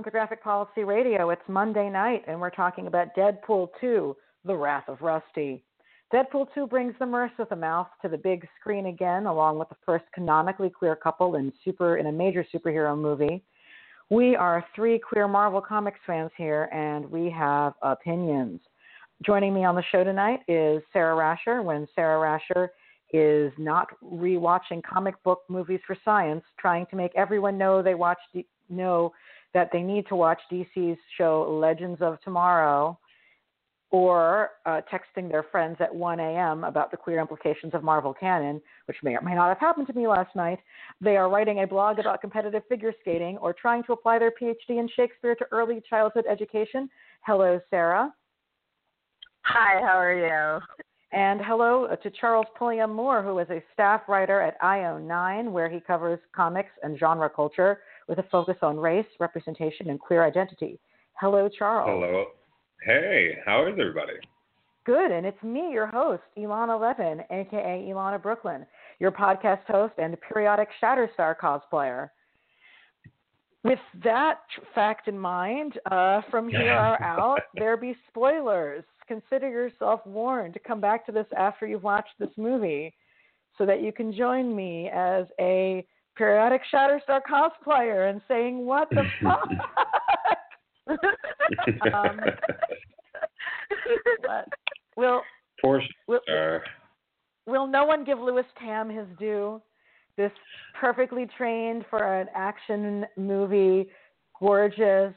welcome to Graphic Policy Radio. It's Monday night, and we're talking about Deadpool 2 The Wrath of Rusty. Deadpool 2 brings the Merc with a mouth to the big screen again, along with the first canonically queer couple in super in a major superhero movie. We are three queer Marvel Comics fans here, and we have opinions. Joining me on the show tonight is Sarah Rasher. When Sarah Rasher is not rewatching comic book movies for science, trying to make everyone know they watch know that they need to watch DC's show Legends of Tomorrow or uh, texting their friends at 1 a.m. about the queer implications of Marvel canon, which may or may not have happened to me last night. They are writing a blog about competitive figure skating or trying to apply their PhD in Shakespeare to early childhood education. Hello, Sarah. Hi, how are you? And hello to Charles Pulliam Moore, who is a staff writer at IO9, where he covers comics and genre culture with a focus on race, representation, and queer identity. Hello, Charles. Hello. Hey, how is everybody? Good, and it's me, your host, Elana Levin, aka Elana Brooklyn, your podcast host and periodic Shatterstar cosplayer. With that fact in mind, uh, from here on out, there be spoilers. Consider yourself warned to come back to this after you've watched this movie so that you can join me as a periodic Shatterstar cosplayer and saying, What the fuck? um, but will Poor will, will no one give Lewis Tan his due? This perfectly trained for an action movie, gorgeous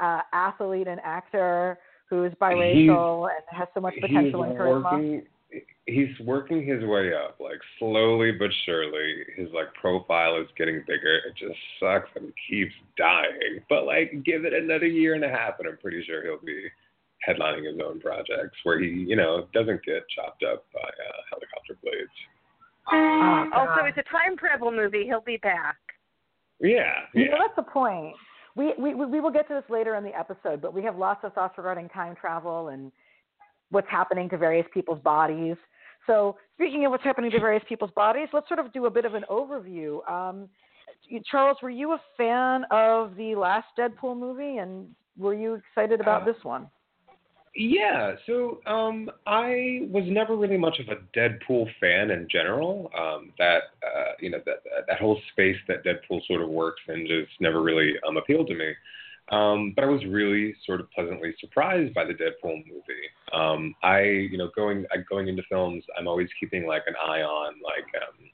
uh, athlete and actor who's biracial He's- and has so much potential and charisma. working he's working his way up, like slowly but surely. His like profile is getting bigger. It just sucks and he keeps dying. But like give it another year and a half and I'm pretty sure he'll be headlining his own projects where he, you know, doesn't get chopped up by uh, helicopter blades. Oh, also, it's a time travel movie. He'll be back. Yeah, You yeah. know, that's the point. We, we we will get to this later in the episode, but we have lots of thoughts regarding time travel and what's happening to various people's bodies. So, speaking of what's happening to various people's bodies, let's sort of do a bit of an overview. Um, Charles, were you a fan of the last Deadpool movie, and were you excited about Uh, this one? Yeah, so um, I was never really much of a Deadpool fan in general. Um, that uh, you know that that whole space that Deadpool sort of works in just never really um, appealed to me. Um, but I was really sort of pleasantly surprised by the Deadpool movie. Um, I you know going going into films, I'm always keeping like an eye on like um,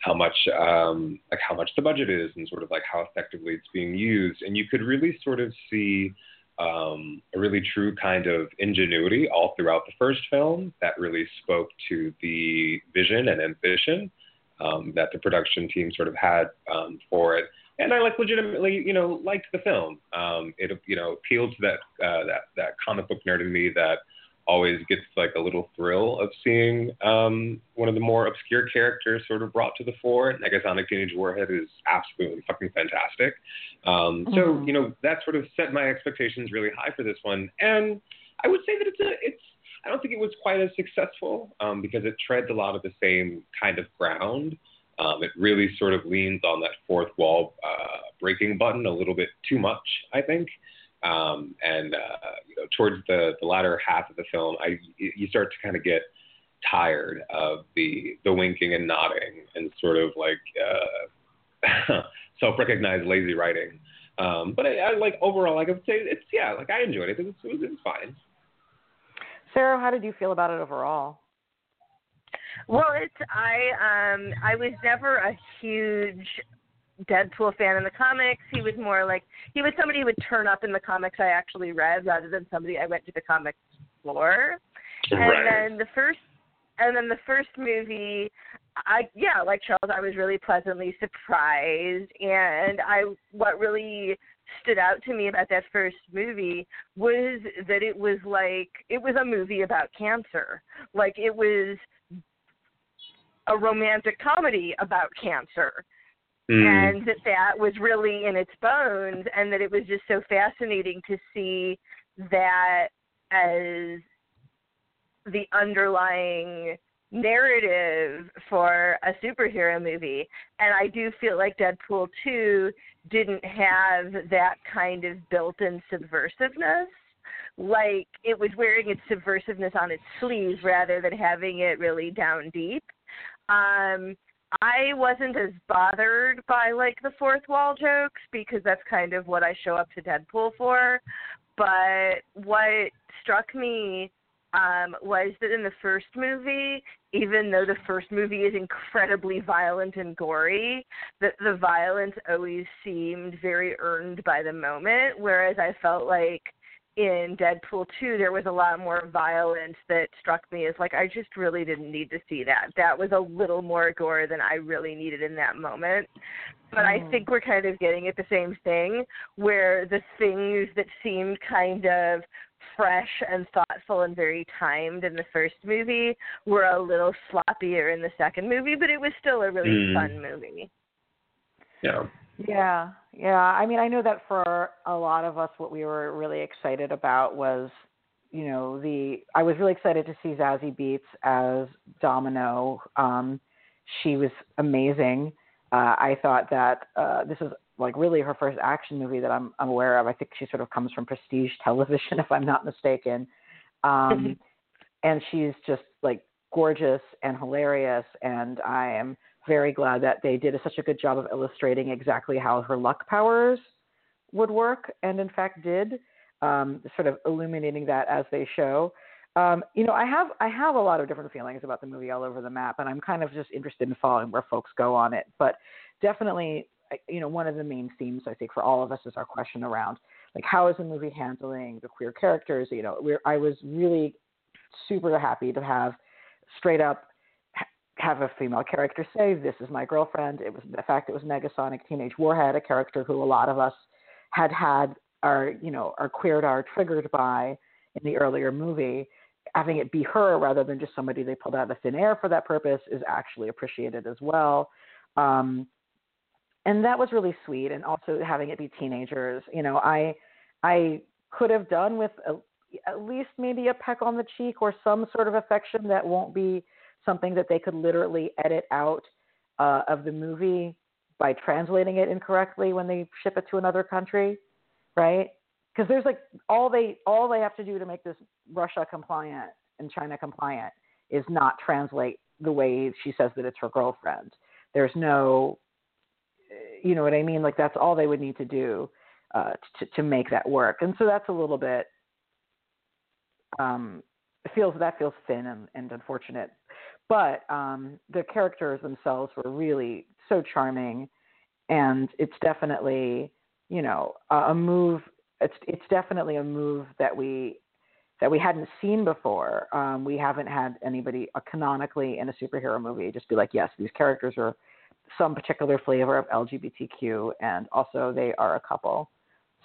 how much um, like how much the budget is and sort of like how effectively it's being used, and you could really sort of see um, a really true kind of ingenuity all throughout the first film that really spoke to the vision and ambition um, that the production team sort of had um, for it. And I like legitimately, you know, liked the film. Um, it, you know, appealed to that uh, that that comic book nerd in me that always gets like a little thrill of seeing um, one of the more obscure characters sort of brought to the fore. Negasonic Teenage Warhead is absolutely fucking fantastic. Um, So Mhm. you know that sort of set my expectations really high for this one, and I would say that it's a it's. I don't think it was quite as successful um, because it treads a lot of the same kind of ground. Um, it really sort of leans on that fourth wall uh, breaking button a little bit too much, I think. Um, and uh, you know, towards the, the latter half of the film, I you start to kind of get tired of the the winking and nodding and sort of like uh, self-recognized lazy writing. Um, but I, I like overall, like I would say, it's yeah, like I enjoyed it. It was, it was, it was fine. Sarah, how did you feel about it overall? Well, it's I um I was never a huge Deadpool fan in the comics. He was more like he was somebody who would turn up in the comics I actually read rather than somebody I went to the comics for. And then the first and then the first movie I yeah, like Charles, I was really pleasantly surprised and I what really stood out to me about that first movie was that it was like it was a movie about cancer. Like it was a romantic comedy about cancer. Mm. and that that was really in its bones and that it was just so fascinating to see that as the underlying narrative for a superhero movie. And i do feel like deadpool 2 didn't have that kind of built-in subversiveness. Like it was wearing its subversiveness on its sleeve rather than having it really down deep um I wasn't as bothered by like the fourth wall jokes because that's kind of what I show up to Deadpool for. But what struck me um, was that in the first movie, even though the first movie is incredibly violent and gory, that the violence always seemed very earned by the moment. Whereas I felt like in Deadpool 2 there was a lot more violence that struck me as like I just really didn't need to see that. That was a little more gore than I really needed in that moment. But I Mm. think we're kind of getting at the same thing where the things that seemed kind of fresh and thoughtful and very timed in the first movie were a little sloppier in the second movie, but it was still a really Mm. fun movie. Yeah. Yeah, yeah. I mean, I know that for a lot of us, what we were really excited about was, you know, the. I was really excited to see Zazie Beetz as Domino. Um, she was amazing. Uh, I thought that uh, this is like really her first action movie that I'm, I'm aware of. I think she sort of comes from prestige television, if I'm not mistaken. Um, and she's just like gorgeous and hilarious, and I am very glad that they did such a good job of illustrating exactly how her luck powers would work, and in fact did, um, sort of illuminating that as they show. Um, you know, I have I have a lot of different feelings about the movie all over the map, and I'm kind of just interested in following where folks go on it. But definitely, you know, one of the main themes I think for all of us is our question around like how is the movie handling the queer characters? You know, I was really super happy to have straight up have a female character say, "This is my girlfriend." It was the fact it was Negasonic Teenage Warhead, a character who a lot of us had had our you know are queered are triggered by in the earlier movie. Having it be her rather than just somebody they pulled out of thin air for that purpose is actually appreciated as well. Um, and that was really sweet. And also having it be teenagers, you know, I I could have done with a, at least maybe a peck on the cheek or some sort of affection that won't be something that they could literally edit out uh, of the movie by translating it incorrectly when they ship it to another country, right? Because there's like all they all they have to do to make this Russia compliant and China compliant is not translate the way she says that it's her girlfriend. There's no, you know what I mean? Like that's all they would need to do uh, to to make that work. And so that's a little bit um, feels that feels thin and, and unfortunate. But um, the characters themselves were really so charming, and it's definitely you know a, move. It's it's definitely a move that we that we hadn't seen before. Um, we haven't had anybody uh, canonically in a superhero movie just be like, yes, these characters are some particular flavor of LGBTQ, and also they are a couple.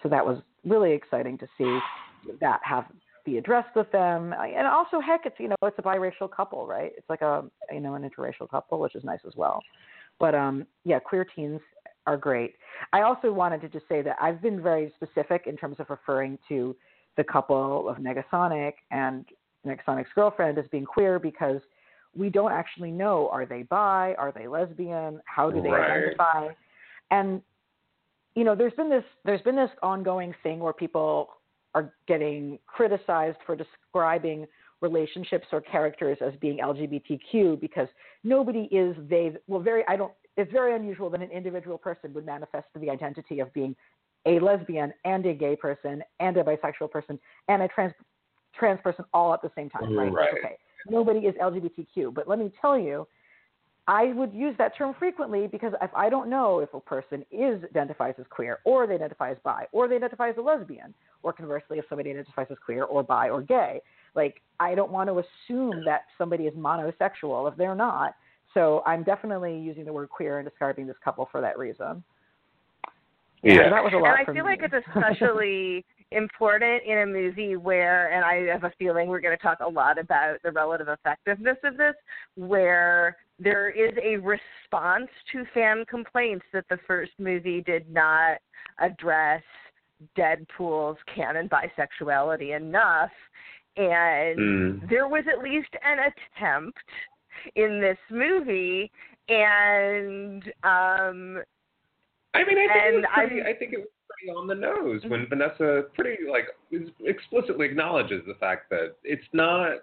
So that was really exciting to see that have be addressed with them, and also heck, it's you know it's a biracial couple, right? It's like a you know an interracial couple, which is nice as well. But um, yeah, queer teens are great. I also wanted to just say that I've been very specific in terms of referring to the couple of Negasonic and Negasonic's girlfriend as being queer because we don't actually know are they bi, are they lesbian, how do they Right. identify, and you know there's been this there's been this ongoing thing where people are getting criticized for describing relationships or characters as being LGBTQ because nobody is they well very I don't it's very unusual that an individual person would manifest the identity of being a lesbian and a gay person and a bisexual person and a trans trans person all at the same time, right? Right. Okay. Nobody is LGBTQ, but let me tell you, I would use that term frequently because if I don't know if a person is identifies as queer or they identify as bi or they identify as a lesbian or conversely if somebody identifies as queer or bi or gay, like I don't want to assume that somebody is monosexual if they're not. So I'm definitely using the word queer and describing this couple for that reason. Yeah. So that was a lot and I for feel me. like it's especially important in a movie where, and I have a feeling we're going to talk a lot about the relative effectiveness of this, where there is a response to fan complaints that the first movie did not address Deadpool's canon bisexuality enough. And Mm. there was at least an attempt in this movie, and um, I mean, I think it was pretty, I'm- I think it was pretty on the nose when Mhm. Vanessa pretty like explicitly acknowledges the fact that it's not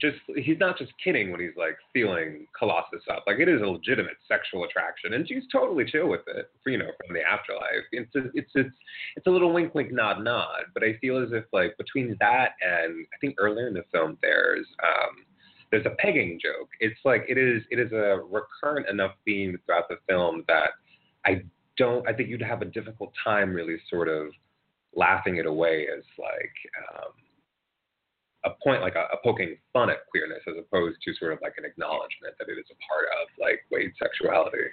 just he's not just kidding when he's like feeling Colossus up. Like it is a legitimate sexual attraction, and she's totally chill with it. For, You know, from the afterlife, it's a, it's it's it's a little wink, wink, nod, nod. But I feel as if like between that and I think earlier in the film, there's um, there's a pegging joke. It's like it is it is a recurrent enough theme throughout the film that I don't. I think you'd have a difficult time really sort of laughing it away as like. Um, a point like a, a poking fun at queerness as opposed to sort of like an acknowledgement that it is a part of like Wade's sexuality.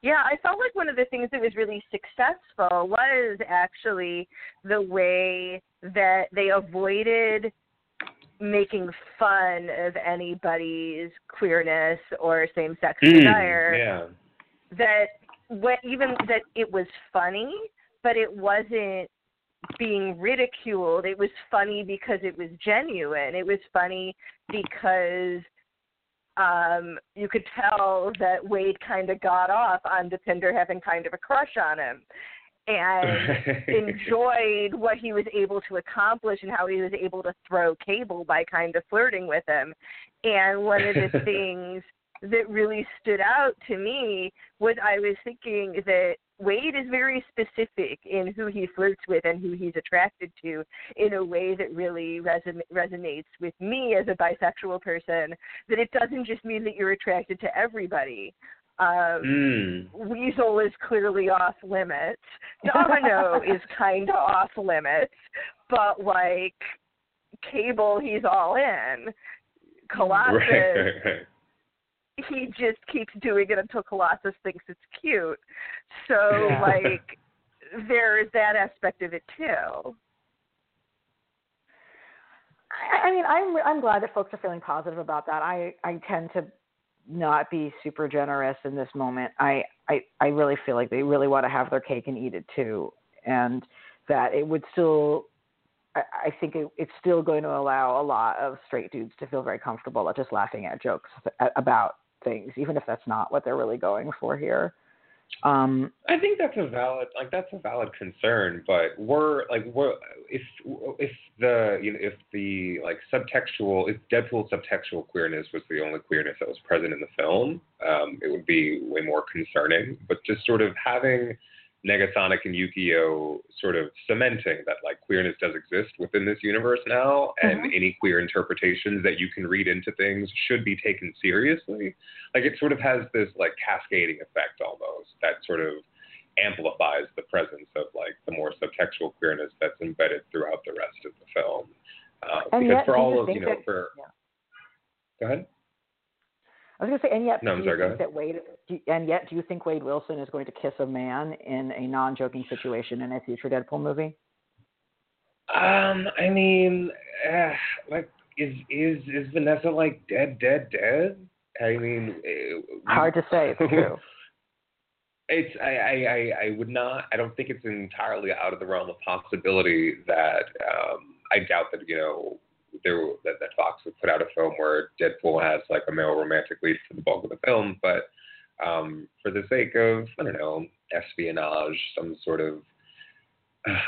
Yeah, I felt like one of the things that was really successful was actually the way that they avoided making fun of anybody's queerness or same sex hmm, desire. Yeah. That what even that it was funny, but it wasn't being ridiculed. It was funny because it was genuine. It was funny because um you could tell that Wade kind of got off on Dopinder having kind of a crush on him and enjoyed what he was able to accomplish and how he was able to throw cable by kind of flirting with him. And one of the things that really stood out to me was I was thinking that Wade is very specific in who he flirts with and who he's attracted to in a way that really reson- resonates with me as a bisexual person. That it doesn't just mean that you're attracted to everybody. Um, mm. Weasel is clearly off limits. Domino is kind of off limits, but like Cable, he's all in. Colossus, Right, right, right. he just keeps doing it until Colossus thinks it's cute. So Yeah. like there's that aspect of it too. I, I mean, I'm I'm glad that folks are feeling positive about that. I I tend to not be super generous in this moment. I I I really feel like they really want to have their cake and eat it too, and that it would still. I, I think it, it's still going to allow a lot of straight dudes to feel very comfortable at just laughing at jokes uh, about things, even if that's not what they're really going for here. Um, I think that's a valid like that's a valid concern, but we're like we're if if the you know if the like subtextual if Deadpool subtextual queerness was the only queerness that was present in the film, um, it would be way more concerning. But just sort of having Negasonic and Yukio sort of cementing that like queerness does exist within this universe now, and Mhm. any queer interpretations that you can read into things should be taken seriously. Like it sort of has this like cascading effect almost that sort of amplifies the presence of like the more subtextual queerness that's embedded throughout the rest of the film. Uh, And because yet, for all of you know that- for yeah. go ahead. I was going to say, and yet, No, I'm do you sorry, go think that Wade, do, and yet, do you think Wade Wilson is going to kiss a man in a non-joking situation in a future Deadpool movie? Um, I mean, uh, like, is is is Vanessa like dead, dead, dead? I mean, uh, Hard to say. It's true. It's I, I, I, I would not I don't think it's entirely out of the realm of possibility that um, I doubt that you know there that, that Fox would put out a film where Deadpool has like a male romantic lead for the bulk of the film, but um, for the sake of I don't know espionage, some sort of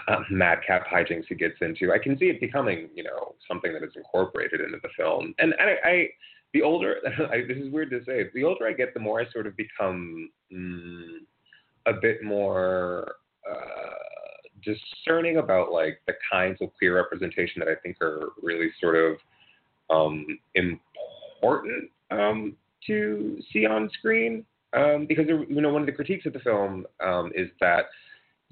uh, madcap hijinks he gets into, I can see it becoming you know something that is incorporated into the film. And, and I, I the older I, this is weird to say, the older I get, the more I sort of become mm, a bit more uh, discerning about like the kinds of queer representation that I think are really sort of um, important um, to see on screen. Um, because you know one of the critiques of the film um, is that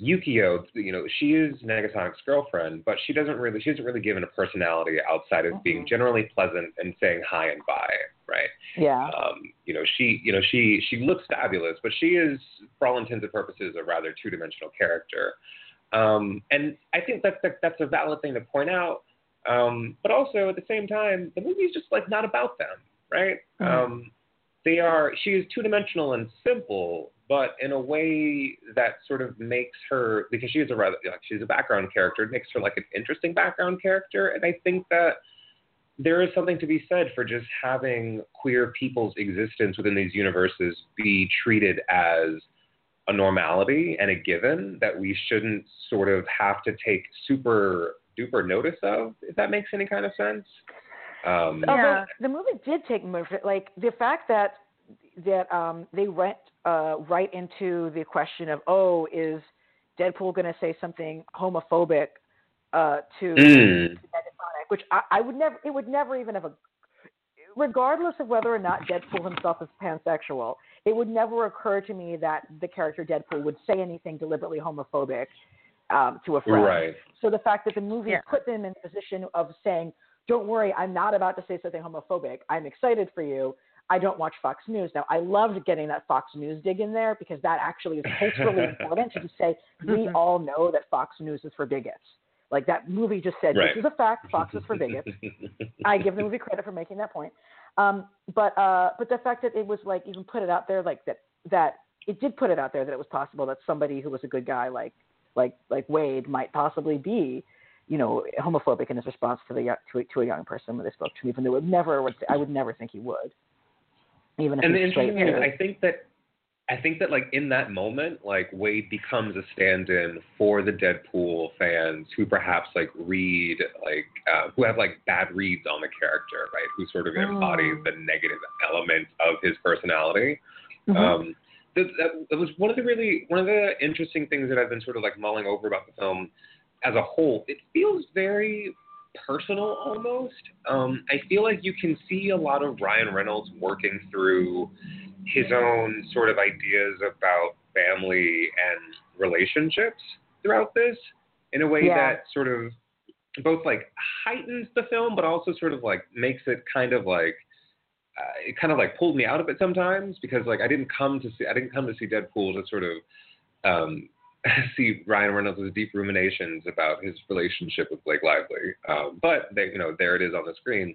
Yukio, you know, she is Negasonic's girlfriend, but she doesn't really, she isn't really given a personality outside of being Mhm. generally pleasant and saying hi and bye, right? Yeah. Um, you know, she, you know, she, she looks fabulous, but she is, for all intents and purposes, a rather two-dimensional character. Um, and I think that's that, that's a valid thing to point out. Um, but also at the same time, the movie is just like not about them, right? Mhm. Um, they are. She is two-dimensional and simple, but in a way that sort of makes her because she is a rather like she's a background character. It makes her like an interesting background character, and I think that there is something to be said for just having queer people's existence within these universes be treated as a normality and a given that we shouldn't sort of have to take super duper notice of, if that makes any kind of sense. Um, yeah. the movie did take like the fact that that um, they went uh, right into the question of, oh, is Deadpool going to say something homophobic uh, to, mm. which I, I would never, it would never even have a, regardless of whether or not Deadpool himself is pansexual, it would never occur to me that the character Deadpool would say anything deliberately homophobic um, to a friend. Right. So the fact that the movie yeah. put them in a position of saying, "Don't worry, I'm not about to say something homophobic. I'm excited for you." I don't watch Fox News. Now, I loved getting that Fox News dig in there because that actually is culturally important to just say we all know that Fox News is for bigots. Like that movie just said, right. this is a fact. Fox is for bigots. I give the movie credit for making that point. Um, but uh, but the fact that it was like even put it out there like that that it did put it out there that it was possible that somebody who was a good guy like like like Wade might possibly be you know homophobic in his response to the to a, to a young person when they spoke to me, even though would never would I would never think he would. Even if and the interesting thing is, I think that I think that like in that moment, like Wade becomes a stand-in for the Deadpool fans who perhaps like read like uh, who have like bad reads on the character, right? Who sort of embodies oh. the negative element of his personality. Mm-hmm. Um, that, that, that was one of the really one of the interesting things that I've been sort of like mulling over about the film as a whole. It feels very personal almost. Um, I feel like you can see a lot of Ryan Reynolds working through his own sort of ideas about family and relationships throughout this in a way yeah. that sort of both like heightens the film but also sort of like makes it kind of like uh, it kind of like pulled me out of it sometimes because like I didn't come to see I didn't come to see Deadpool to sort of um, see Ryan Reynolds' deep ruminations about his relationship with Blake Lively. Um, but they, you know, there it is on the screen.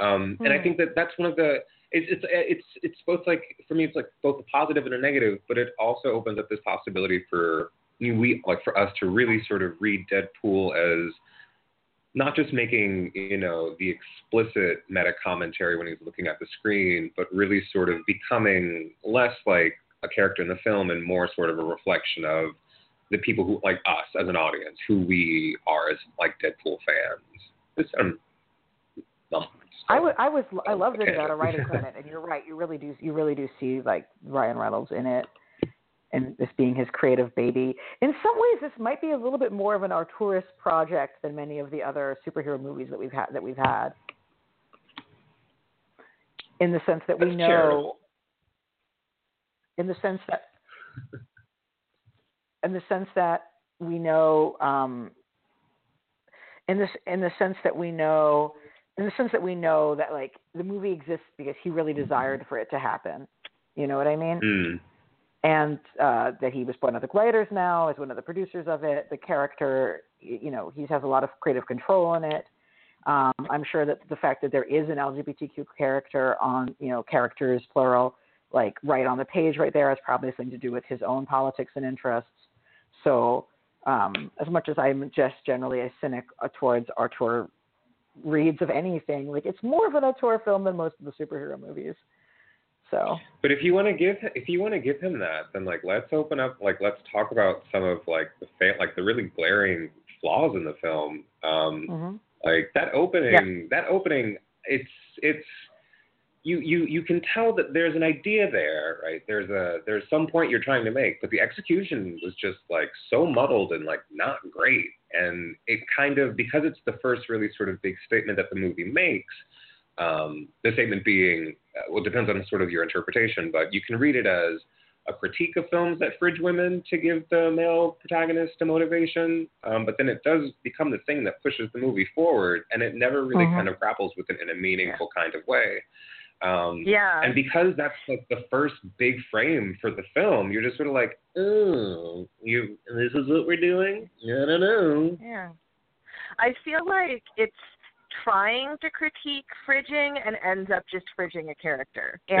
Um, mm-hmm. And I hmm. think that that's one of the it's it's it's it's both like for me it's like both a positive and a negative, but it also opens up this possibility for you know, we like for us to really sort of read Deadpool as not just making you know the explicit meta commentary when he's looking at the screen, but really sort of becoming less like a character in the film and more sort of a reflection of the people who like us as an audience, who we are as like Deadpool fans. This, um, I, w- I was I loved it about a writer credit, and you're right. You really do you really do see like Ryan Reynolds in it, and this being his creative baby. In some ways, this might be a little bit more of an auteurist project than many of the other superhero movies that we've had that we've had. In the sense that we That's know, charitable. in the sense that, in the sense that we know, um, in this in the sense that we know in the sense that we know that like the movie exists because he really desired for it to happen. You know what I mean? Mm. And uh, that he was one of the writers now, is one of the producers of it. The character, you know, he has a lot of creative control in it. Um, I'm sure that the fact that there is an LGBTQ character on, you know, characters plural, like right on the page right there, has probably something to do with his own politics and interests. So, um, as much as I'm just generally a cynic uh, towards auteur reads of anything. Like it's more of an auteur film than most of the superhero movies. So. But if you want to give if you want to give him that, then like let's open up like let's talk about some of like the fa- like the really glaring flaws in the film. Um, mm-hmm. Like that opening, yeah. that opening, it's it's you you you can tell that there's an idea there, right? There's a there's some point you're trying to make, but the execution was just like so muddled and like not great. And it kind of because it's the first really sort of big statement that the movie makes. Um, the statement being, uh, well, it depends on sort of your interpretation, but you can read it as a critique of films that fridge women to give the male protagonist a motivation. Um, but then it does become the thing that pushes the movie forward, and it never really mm-hmm. kind of grapples with it in a meaningful yeah. kind of way. Um, yeah. And because that's like the first big frame for the film, you're just sort of like, oh, you, this is what we're doing. I don't know. Yeah. I feel like it's trying to critique fridging and ends up just fridging a character, and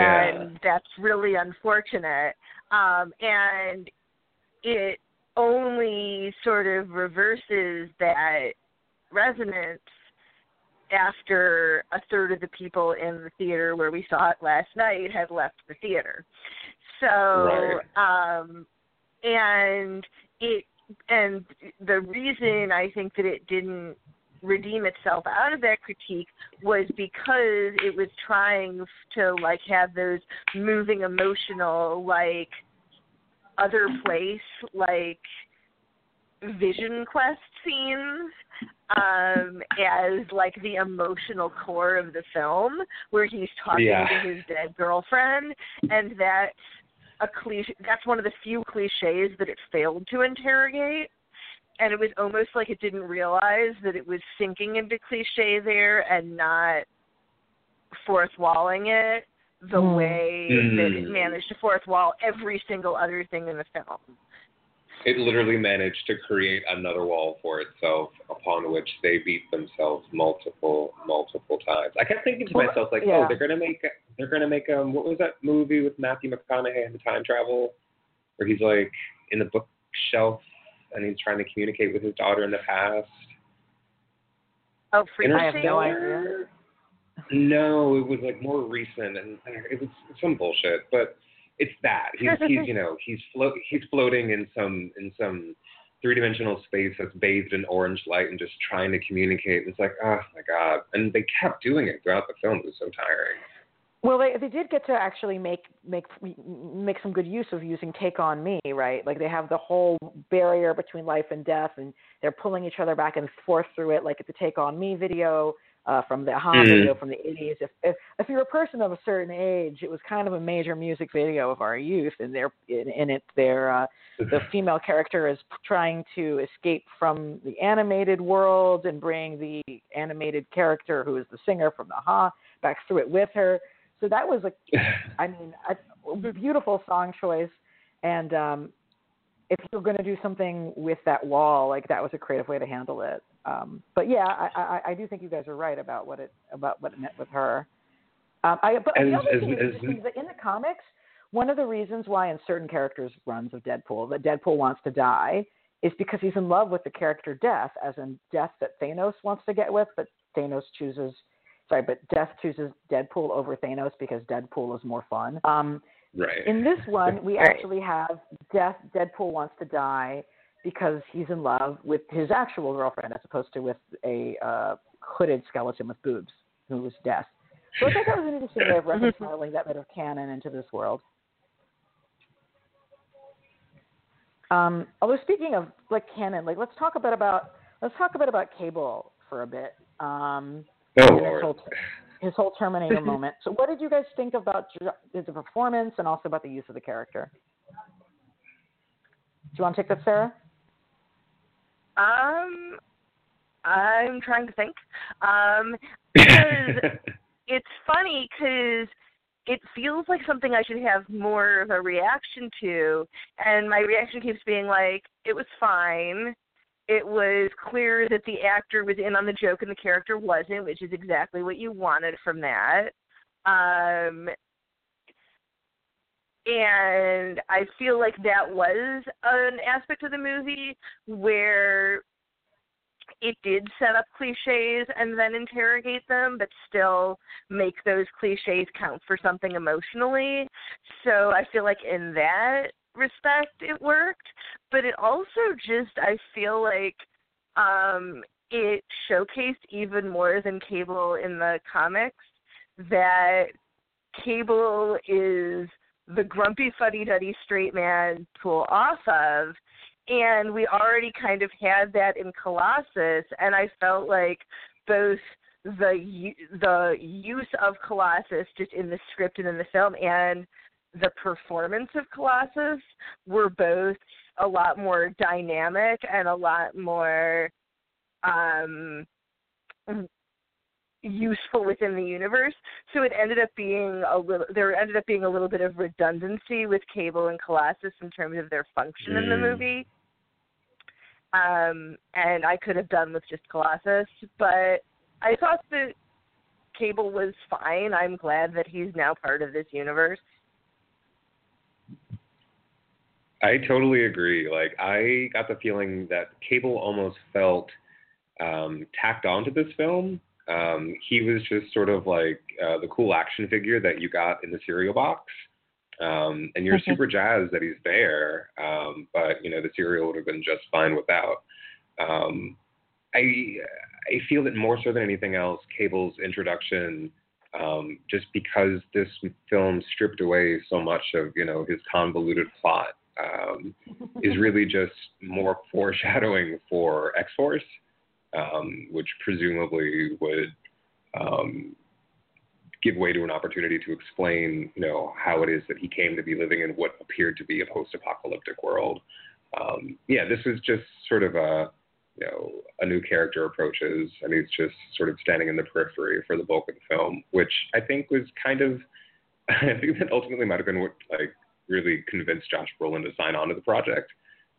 yeah. that's really unfortunate. Um, and it only sort of reverses that resonance after a third of the people in the theater where we saw it last night had left the theater. So, Right. um, and it, and the reason I think that it didn't redeem itself out of that critique was because it was trying to like have those moving emotional like other place like vision quest scenes um as like the emotional core of the film where he's talking Yeah. to his dead girlfriend and that's a cliche that's one of the few cliches that it failed to interrogate and it was almost like it didn't realize that it was sinking into cliche there and not fourth walling it the Hmm. way that it Hmm. managed to fourth wall every single other thing in the film. It literally managed to create another wall for itself upon which they beat themselves multiple, multiple times. I kept thinking to myself, like, yeah. oh, they're gonna make, they're gonna make um, what was that movie with Matthew McConaughey and the time travel, where he's like in the bookshelf and he's trying to communicate with his daughter in the past. Oh, free I have no Interstellar? No, it was like more recent, and uh, it was some bullshit. But it's that he's he's you know he's float he's floating in some in some three dimensional space that's bathed in orange light and just trying to communicate. It's like oh my god, and they kept doing it throughout the film. It was so tiring. Well, they they did get to actually make make make some good use of using "Take on Me," right? Like they have the whole barrier between life and death, and they're pulling each other back and forth through it. Like at the "Take on Me" video uh, from the a-ha Mhm. video from the '80s. If, if if you're a person of a certain age, it was kind of a major music video of our youth, and they're in, in it. They're uh, the female character is trying to escape from the animated world and bring the animated character, who is the singer from the Ha, back through it with her. So that was a, I mean, a beautiful song choice. And um, if you're going to do something with that wall, like that was a creative way to handle it. Um, but yeah, I, I, I do think you guys are right about what it about what it meant with her. Um, I, but And the other as- thing is as- is that in the comics, one of the reasons why in certain characters' runs of Deadpool that Deadpool wants to die is because he's in love with the character Death, as in Death that Thanos wants to get with, but Thanos chooses. Sorry, but Death chooses Deadpool over Thanos because Deadpool is more fun. Um, right. in this one, we Right. actually have Death. Deadpool wants to die because he's in love with his actual girlfriend, as opposed to with a uh, hooded skeleton with boobs, who was Death. So I thought that was an interesting way of reconciling that bit of canon into this world. Um, although speaking of like canon, like let's talk a bit about let's talk a bit about Cable for a bit. Um, oh his lord. whole, his whole Terminator moment. So, what did you guys think about ju- the performance and also about the use of the character? Do you want to take that, Sarah? Um, I'm trying to think. Um, because it's funny because it feels like something I should have more of a reaction to, and my reaction keeps being like, it was fine. It was clear that the actor was in on the joke and the character wasn't, which is exactly what you wanted from that. Um, and I feel like that was an aspect of the movie where it did set up cliches and then interrogate them, but still make those cliches count for something emotionally. So I feel like in that respect it worked, but it also just I feel like um it showcased even more than Cable in the comics that Cable is the grumpy fuddy duddy straight man pull off of and we already kind of had that in Colossus, and I felt like both the the use of Colossus just in the script and in the film, and the performance of Colossus were both a lot more dynamic and a lot more um useful within the universe. So it ended up being a little there ended up being a little bit of redundancy with Cable and Colossus in terms of their function in the Mm. movie. Um and I could have done with just Colossus, but I thought that Cable was fine. I'm glad that he's now part of this universe. I totally agree. Like I got the feeling that Cable almost felt um, tacked onto this film Um, he was just sort of like uh, the cool action figure that you got in the cereal box. Um, and you're super jazzed that he's there, um, but you know the cereal would have been just fine without. Um, I I feel that more so than anything else, Cable's introduction, um, just because this film stripped away so much of you know his convoluted plot, um, is really just more foreshadowing for X Force, um, which presumably would um, give way to an opportunity to explain, you know, how it is that he came to be living in what appeared to be a post-apocalyptic world. Um, yeah, this is just sort of a, you know, a new character approaches, and he's just sort of standing in the periphery for the bulk of the film, which I think was kind of, I think that ultimately might have been what like really convinced Josh Brolin to sign on to the project,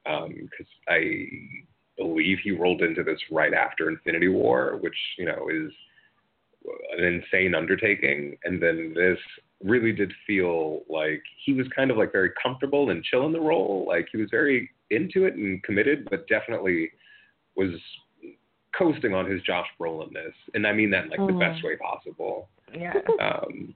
because um, I believe he rolled into this right after Infinity War, which you know is an insane undertaking, and then this really did feel like he was kind of like very comfortable and chill in the role. Like he was very into it and committed, but definitely was coasting on his Josh Brolinness, and I mean that in like mm. the best way possible. Yeah. Um,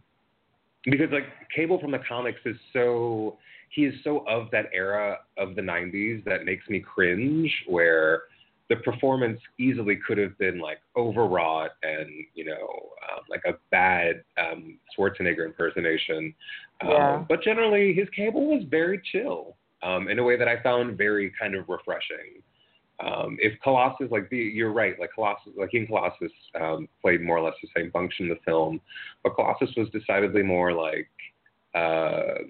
because like Cable from the comics is so he is so of that era of the 90s that makes me cringe where the performance easily could have been like overwrought and you know um, like a bad um, Schwarzenegger impersonation. Um. But generally, his cable was very chill um, in a way that I found very kind of refreshing. Um, if Colossus, like the, you're right, like Colossus, like King Colossus um, played more or less the same function in the film, but Colossus was decidedly more like. Uh,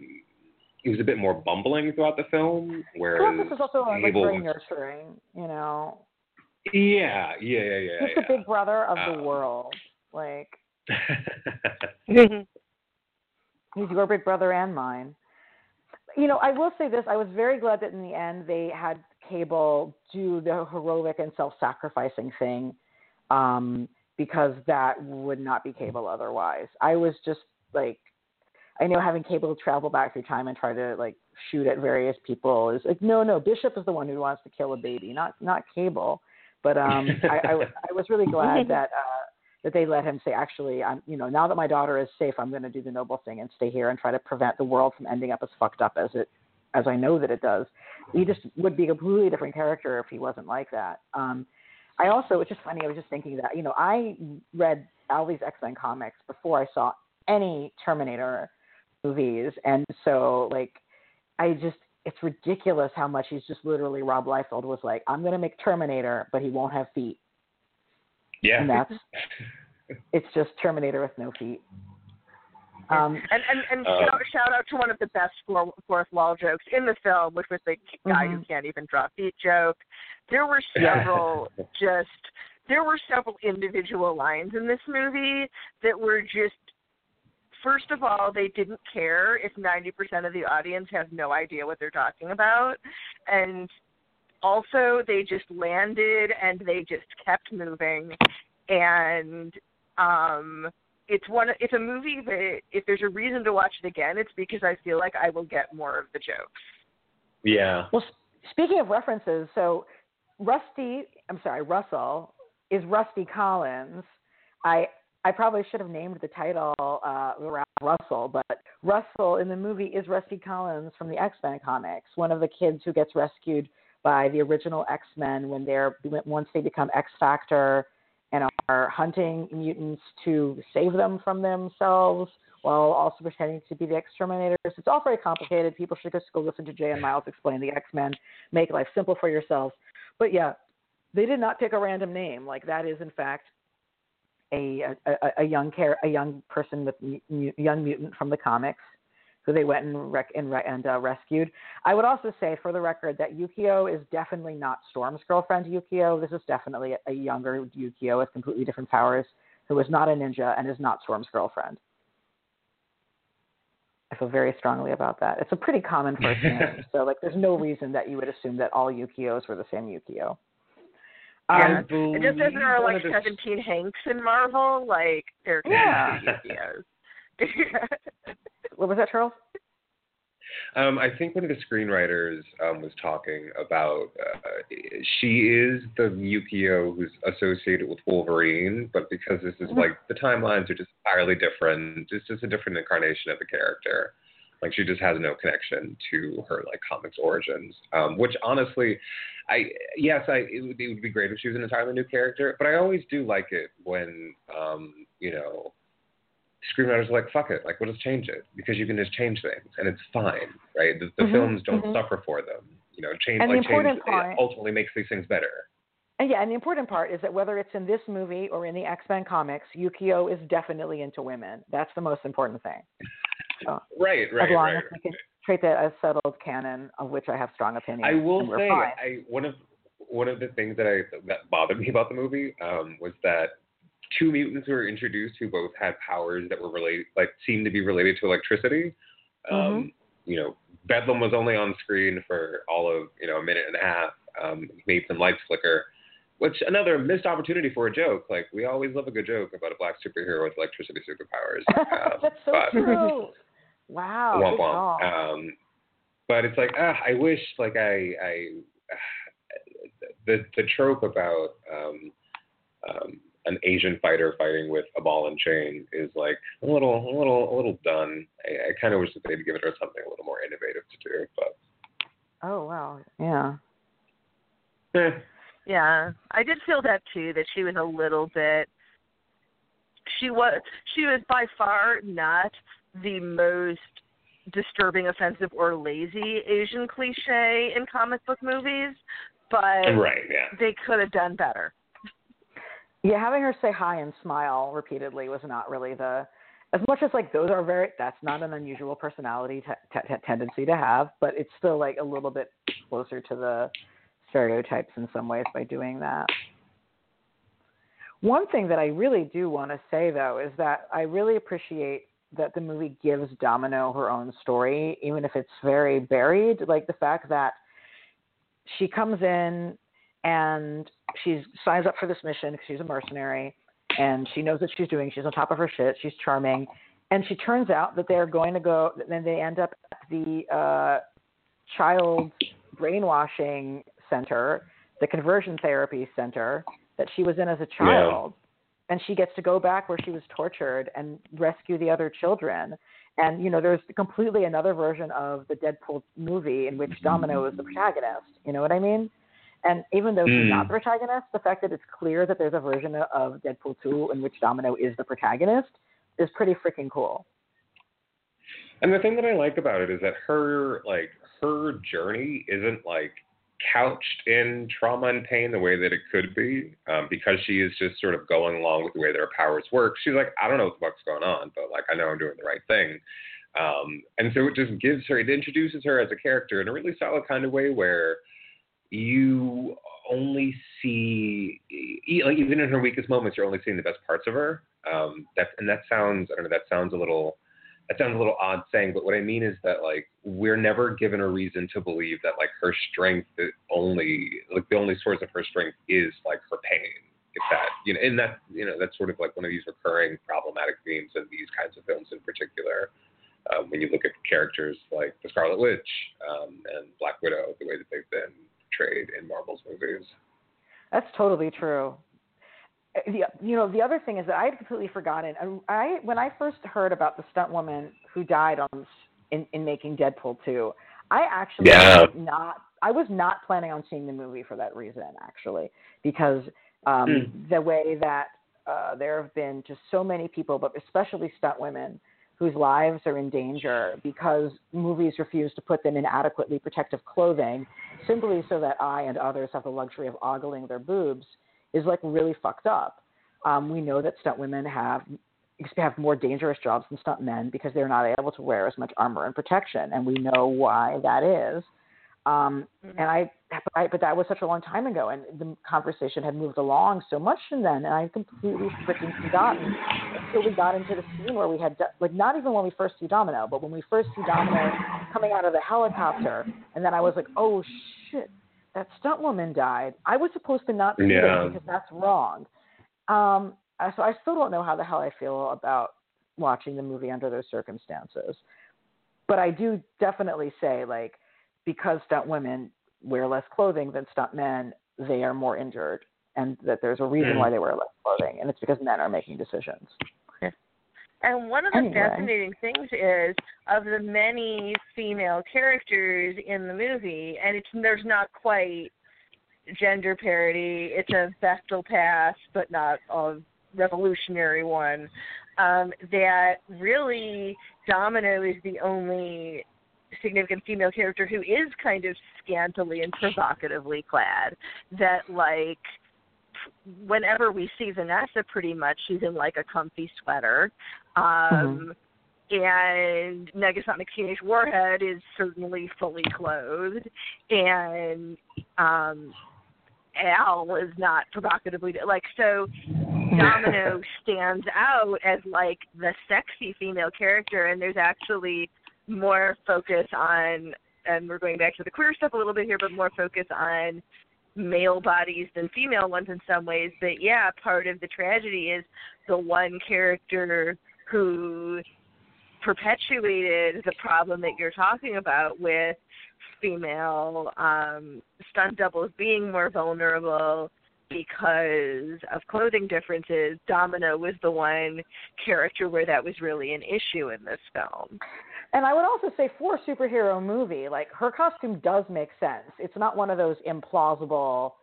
he was a bit more bumbling throughout the film, whereas Colossus is also like very nurturing, you know. Yeah, yeah, yeah, yeah. He's yeah. the big brother of um, the world. Like he's your big brother and mine. You know, I will say this, I was very glad that in the end they had Cable do the heroic and self sacrificing thing. Um, because that would not be Cable otherwise. I was just like I know having Cable travel back through time and try to like shoot at various people is like no no Bishop is the one who wants to kill a baby not not Cable but um, I, I, I was really glad that uh, that they let him say, actually, I'm, you know, now that my daughter is safe, I'm going to do the noble thing and stay here and try to prevent the world from ending up as fucked up as it, as I know that it does. He just would be a completely different character if he wasn't like that. Um, I also, it's just funny. I was just thinking that, you know, I read all these X Men comics before I saw any Terminator movies, and so like, I just it's ridiculous how much he's just literally Rob Liefeld was like, I'm going to make Terminator, but he won't have feet. Yeah. And that's it's just Terminator with no feet. Um, and and, and uh, shout, shout out to one of the best four, fourth wall jokes in the film, which was the guy mm-hmm. who can't even drop feet joke. There were several just there were several individual lines in this movie that were just first of all, they didn't care if 90% of the audience has no idea what they're talking about. And also, they just landed and they just kept moving. And um, it's one. It's a movie that if there's a reason to watch it again, it's because I feel like I will get more of the jokes. Yeah. Well, speaking of references, so Rusty, I'm sorry, Russell is Rusty Collins. I I probably should have named the title uh, Russell, but Russell in the movie is Rusty Collins from the X Men comics, one of the kids who gets rescued by the original X Men when they're once they become X Factor and are hunting mutants to save them from themselves while also pretending to be the exterminators. It's all very complicated. People should just go listen to Jay and Miles explain the X Men, make life simple for yourselves. But yeah, they did not pick a random name. Like that is in fact a a, a young care a young person with mu- young mutant from the comics who they went and rec- and, re- and uh, rescued. I would also say, for the record, that Yukio is definitely not Storm's girlfriend. Yukio, this is definitely a, a younger Yukio with completely different powers, who is not a ninja and is not Storm's girlfriend. I feel very strongly about that. It's a pretty common first name, so like, there's no reason that you would assume that all Yukios were the same Yukio. Yeah. It just as there are like seventeen Hanks in Marvel, like there yeah. Yukios. what was that, Charles? Um, I think one of the screenwriters um, was talking about uh, she is the Yukio who's associated with Wolverine, but because this is mm-hmm. like the timelines are just entirely different, it's just a different incarnation of the character. Like she just has no connection to her like comics origins, um, which honestly, I yes, I it would, it would be great if she was an entirely new character, but I always do like it when um, you know screenwriters are like, fuck it, like we'll just change it because you can just change things and it's fine, right? The, the mm-hmm, films don't mm-hmm. suffer for them. You know, change and like change part, ultimately makes these things better. And yeah, and the important part is that whether it's in this movie or in the X Men comics, Yukio is definitely into women. That's the most important thing. So, right, right, as long right. As we can treat that as settled canon, of which I have strong opinions. I will say. I one of one of the things that I that bothered me about the movie um, was that two mutants were introduced who both had powers that were related, like seemed to be related to electricity. Um, mm-hmm. You know, Bedlam was only on screen for all of you know a minute and a half. Um, made some lights flicker, which another missed opportunity for a joke. Like we always love a good joke about a black superhero with electricity superpowers. Um, That's so but, true. Wow. Womp womp. Um, but it's like ah, I wish like I I the the trope about um, um, an Asian fighter fighting with a ball and chain is like a little, a little, a little done. I, I kind of wish that they'd given her something a little more innovative to do, but. Oh wow! Yeah. Eh. Yeah, I did feel that too. That she was a little bit. She was. She was by far not the most disturbing, offensive, or lazy Asian cliche in comic book movies, but right, yeah. they could have done better. Yeah, having her say hi and smile repeatedly was not really the as much as like those are very that's not an unusual personality t- t- tendency to have, but it's still like a little bit closer to the stereotypes in some ways by doing that. One thing that I really do want to say though is that I really appreciate that the movie gives Domino her own story, even if it's very buried. Like the fact that she comes in and she signs up for this mission because she's a mercenary and she knows what she's doing. She's on top of her shit. She's charming. And she turns out that they're going to go, then they end up at the uh, child brainwashing center, the conversion therapy center that she was in as a child. Yeah. And she gets to go back where she was tortured and rescue the other children. And, you know, there's completely another version of the Deadpool movie in which Domino is the protagonist. You know what I mean? And even though mm. she's not the protagonist, the fact that it's clear that there's a version of Deadpool 2 in which Domino is the protagonist is pretty freaking cool. And the thing that I like about it is that her like her journey isn't like couched in trauma and pain the way that it could be, um, because she is just sort of going along with the way that her powers work. She's like, I don't know what the fuck's going on, but like I know I'm doing the right thing. Um, and so it just gives her, it introduces her as a character in a really solid kind of way where you only see like even in her weakest moments you're only seeing the best parts of her um that and that sounds i don't know that sounds a little that sounds a little odd saying but what i mean is that like we're never given a reason to believe that like her strength only like the only source of her strength is like her pain if that you know and that you know that's sort of like one of these recurring problematic themes in these kinds of films in particular um, when you look at characters like the Scarlet Witch um, and Black Widow, the way that they've been portrayed in Marvel's movies. That's totally true. The, you know, the other thing is that I had completely forgotten. I when I first heard about the stunt woman who died on in, in making Deadpool 2, I actually yeah. not I was not planning on seeing the movie for that reason actually because um, mm. the way that uh, there have been just so many people, but especially stunt women whose lives are in danger because movies refuse to put them in adequately protective clothing simply so that I and others have the luxury of ogling their boobs is like really fucked up. Um, we know that stunt women have have more dangerous jobs than stunt men because they're not able to wear as much armor and protection, and we know why that is. Um, mm-hmm. And I but, I, but that was such a long time ago, and the conversation had moved along so much since then, and I completely freaking forgotten until we got into the scene where we had like not even when we first see Domino, but when we first see Domino coming out of the helicopter, and then I was like, oh shit, that stunt woman died. I was supposed to not see yeah. because that's wrong. Um, so I still don't know how the hell I feel about watching the movie under those circumstances. but I do definitely say like because stunt women wear less clothing than stunt men, they are more injured, and that there's a reason Mm. why they wear less clothing, and it's because men are making decisions. And one of the Anyway. fascinating things is of the many female characters in the movie, and it's there's not quite gender parity. It's a Bechdel pass, but not a revolutionary one. Um, that really Domino is the only significant female character who is kind of scantily and provocatively clad. That like whenever we see Vanessa, pretty much she's in like a comfy sweater. Um, And Negasonic Teenage Warhead is certainly fully clothed, and um, Al is not provocatively like so. Domino stands out as like the sexy female character, and there's actually more focus on, and we're going back to the queer stuff a little bit here, but more focus on male bodies than female ones in some ways. But yeah, part of the tragedy is the one character who perpetuated the problem that you're talking about with female um, stunt doubles being more vulnerable because of clothing differences. Domino was the one character where that was really an issue in this film. And I would also say for a superhero movie, like her costume does make sense. It's not one of those implausible,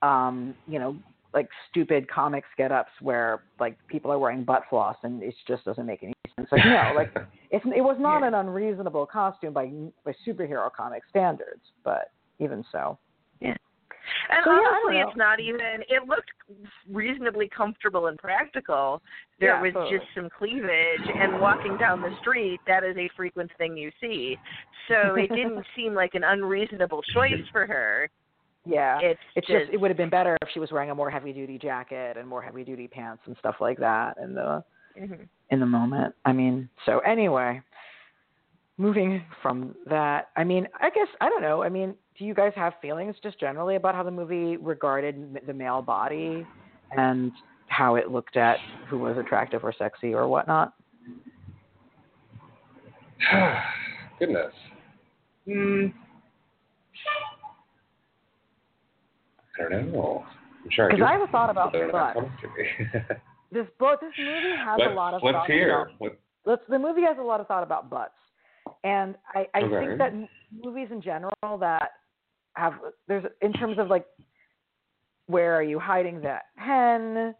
um, you know, like stupid comics get ups where like people are wearing butt floss and it just doesn't make any sense. Like no, like it's it was not an unreasonable costume by by superhero comic standards, but even so. And So, yeah, I don't honestly, it's not even. It looked reasonably comfortable and practical. There Yeah, was totally. just some cleavage, and walking down the street, that is a frequent thing you see. So it didn't seem like an unreasonable choice for her. Yeah. It's, It's just it would have been better if she was wearing a more heavy duty jacket and more heavy duty pants and stuff like that in the mhm. in the moment. I mean, so anyway, moving from that, I mean, I guess I don't know. I mean, do you guys have feelings just generally about how the movie regarded the male body and how it looked at who was attractive or sexy or whatnot? Goodness. Hmm. I don't know. I'm sure. Because I have a thought about whether or not butts. comes to me. This book, this movie has let's, a lot of let's thought hear. about let's the movie has a lot of thought about butts and i i Okay. think that movies in general that have there's in terms of like where are you hiding that pen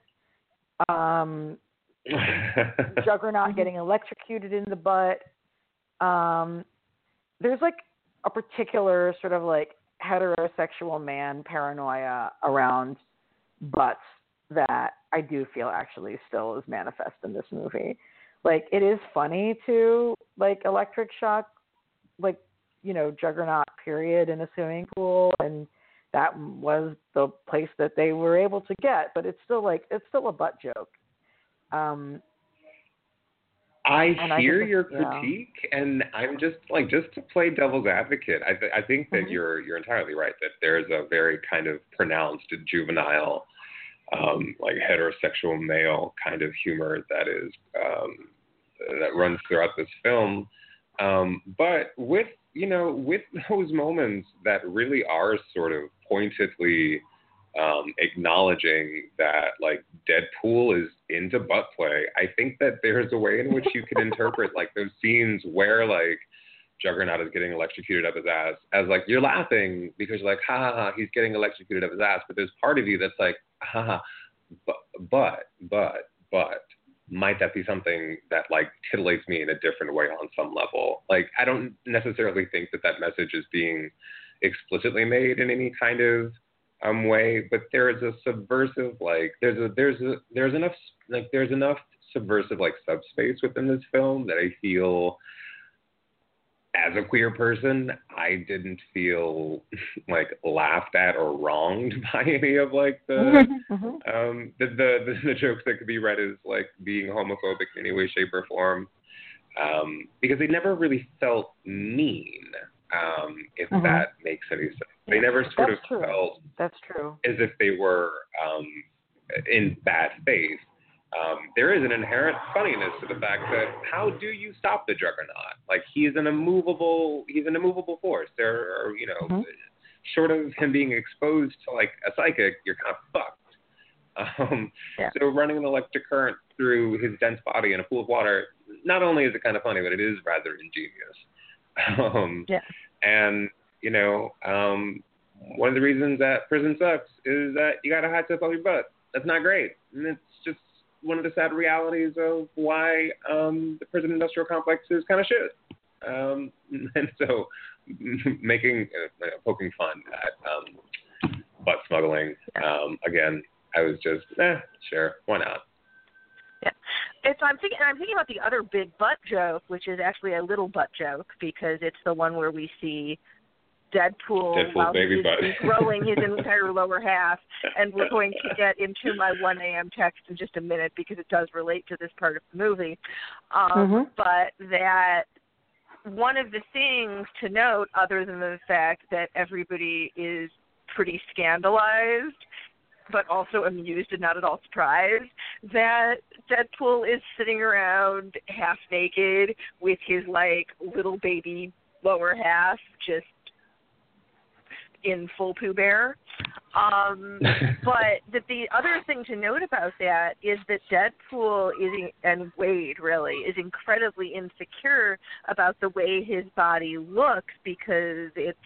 um juggernaut getting electrocuted in the butt um there's like a particular sort of like heterosexual man paranoia around butts that i do feel actually still is manifest in this movie. Like it is funny to like electric shock like you know juggernaut period in a swimming pool and that was the place that they were able to get but it's still like it's still a butt joke. Um I And I hear think your it's- yeah. critique, and I'm just like just to play devil's advocate. I th- I think that Mhm. you're you're entirely right that there's a very kind of pronounced juvenile, um, like heterosexual male kind of humor that is um, that runs throughout this film. Um, but with you know with those moments that really are sort of pointedly um, acknowledging that like Deadpool is into butt play, I think that there's a way in which you can interpret like those scenes where like Juggernaut is getting electrocuted up his ass as like you're laughing because you're like ha ha ha he's getting electrocuted up his ass, but there's part of you that's like ha ha, but but but but might that be something that like titillates me in a different way on some level? Like I don't necessarily think that that message is being explicitly made in any kind of um way, but there is a subversive like there's a there's a there's enough like there's enough subversive like subspace within this film that I feel as a queer person, I didn't feel like laughed at or wronged by any of like the mhm. um the, the the the jokes that could be read as like being homophobic in any way, shape, or form. Um, because they never really felt mean, um, if Mhm. that makes any sense. They never sort That's of true. felt that's true as if they were um, in bad faith. um, there is an inherent funniness to the fact that how do you stop the juggernaut? Like he's an immovable he's an immovable force. There are you know Mhm. short of him being exposed to like a psychic, you're kind of fucked. Um, Yeah. So running an electric current through his dense body in a pool of water, not only is it kind of funny, but it is rather ingenious. Um, Yeah. And you know, um, one of the reasons that prison sucks is that you got a hot tip up your butt. That's not great, and it's just one of the sad realities of why um, the prison industrial complex is kind of shit. Um, and so, making uh, poking fun at um, butt smuggling um, again, I was just, eh, sure, why not? It's I'm thinking I'm thinking about the other big butt joke, which is actually a little butt joke because it's the one where we see Deadpool, Deadpool while baby he's butt. growing his entire lower half, and we're going to get into my 1 a.m. text in just a minute because it does relate to this part of the movie. Um, Mhm. But that one of the things to note, other than the fact that everybody is pretty scandalized, but also amused and not at all surprised, that Deadpool is sitting around half naked with his like little baby lower half just in full Pooh Bear. Um, but that the other thing to note about that is that Deadpool is and Wade really is incredibly insecure about the way his body looks because it's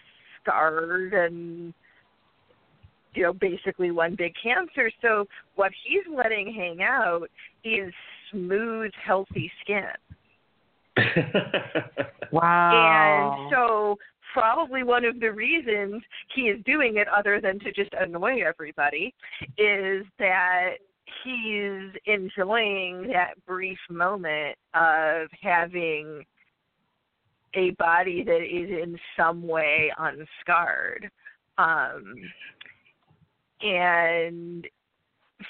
scarred and you know basically one big cancer. So what he's letting hang out is smooth, healthy skin. Wow. And so probably one of the reasons he is doing it other than to just annoy everybody is that he's enjoying that brief moment of having a body that is in some way unscarred. Um and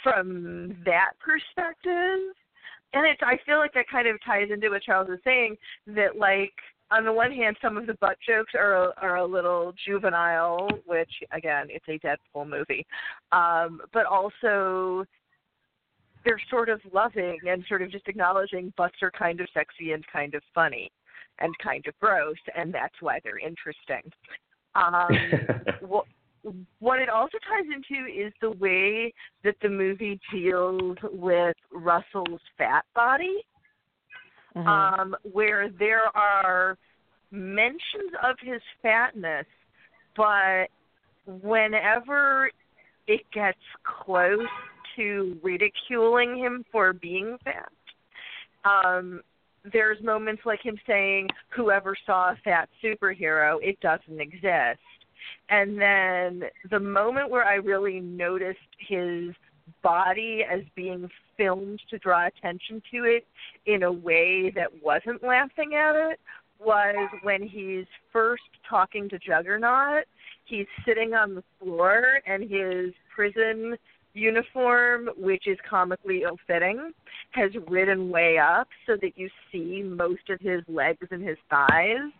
from that perspective and it's I feel like that kind of ties into what Charles was saying that like on the one hand some of the butt jokes are are a little juvenile, which again it's a Deadpool movie, um, but also they're sort of loving and sort of just acknowledging butts are kind of sexy and kind of funny and kind of gross, and that's why they're interesting. Um, what what it also ties into is the way that the movie deals with Russell's fat body, Mhm. um, where there are mentions of his fatness, but whenever it gets close to ridiculing him for being fat, um, there's moments like him saying, Whoever saw a fat superhero, it doesn't exist. And then the moment where I really noticed his body as being filmed to draw attention to it in a way that wasn't laughing at it was when he's first talking to Juggernaut. He's sitting on the floor and his prison uniform, which is comically ill fitting, has ridden way up so that you see most of his legs and his thighs.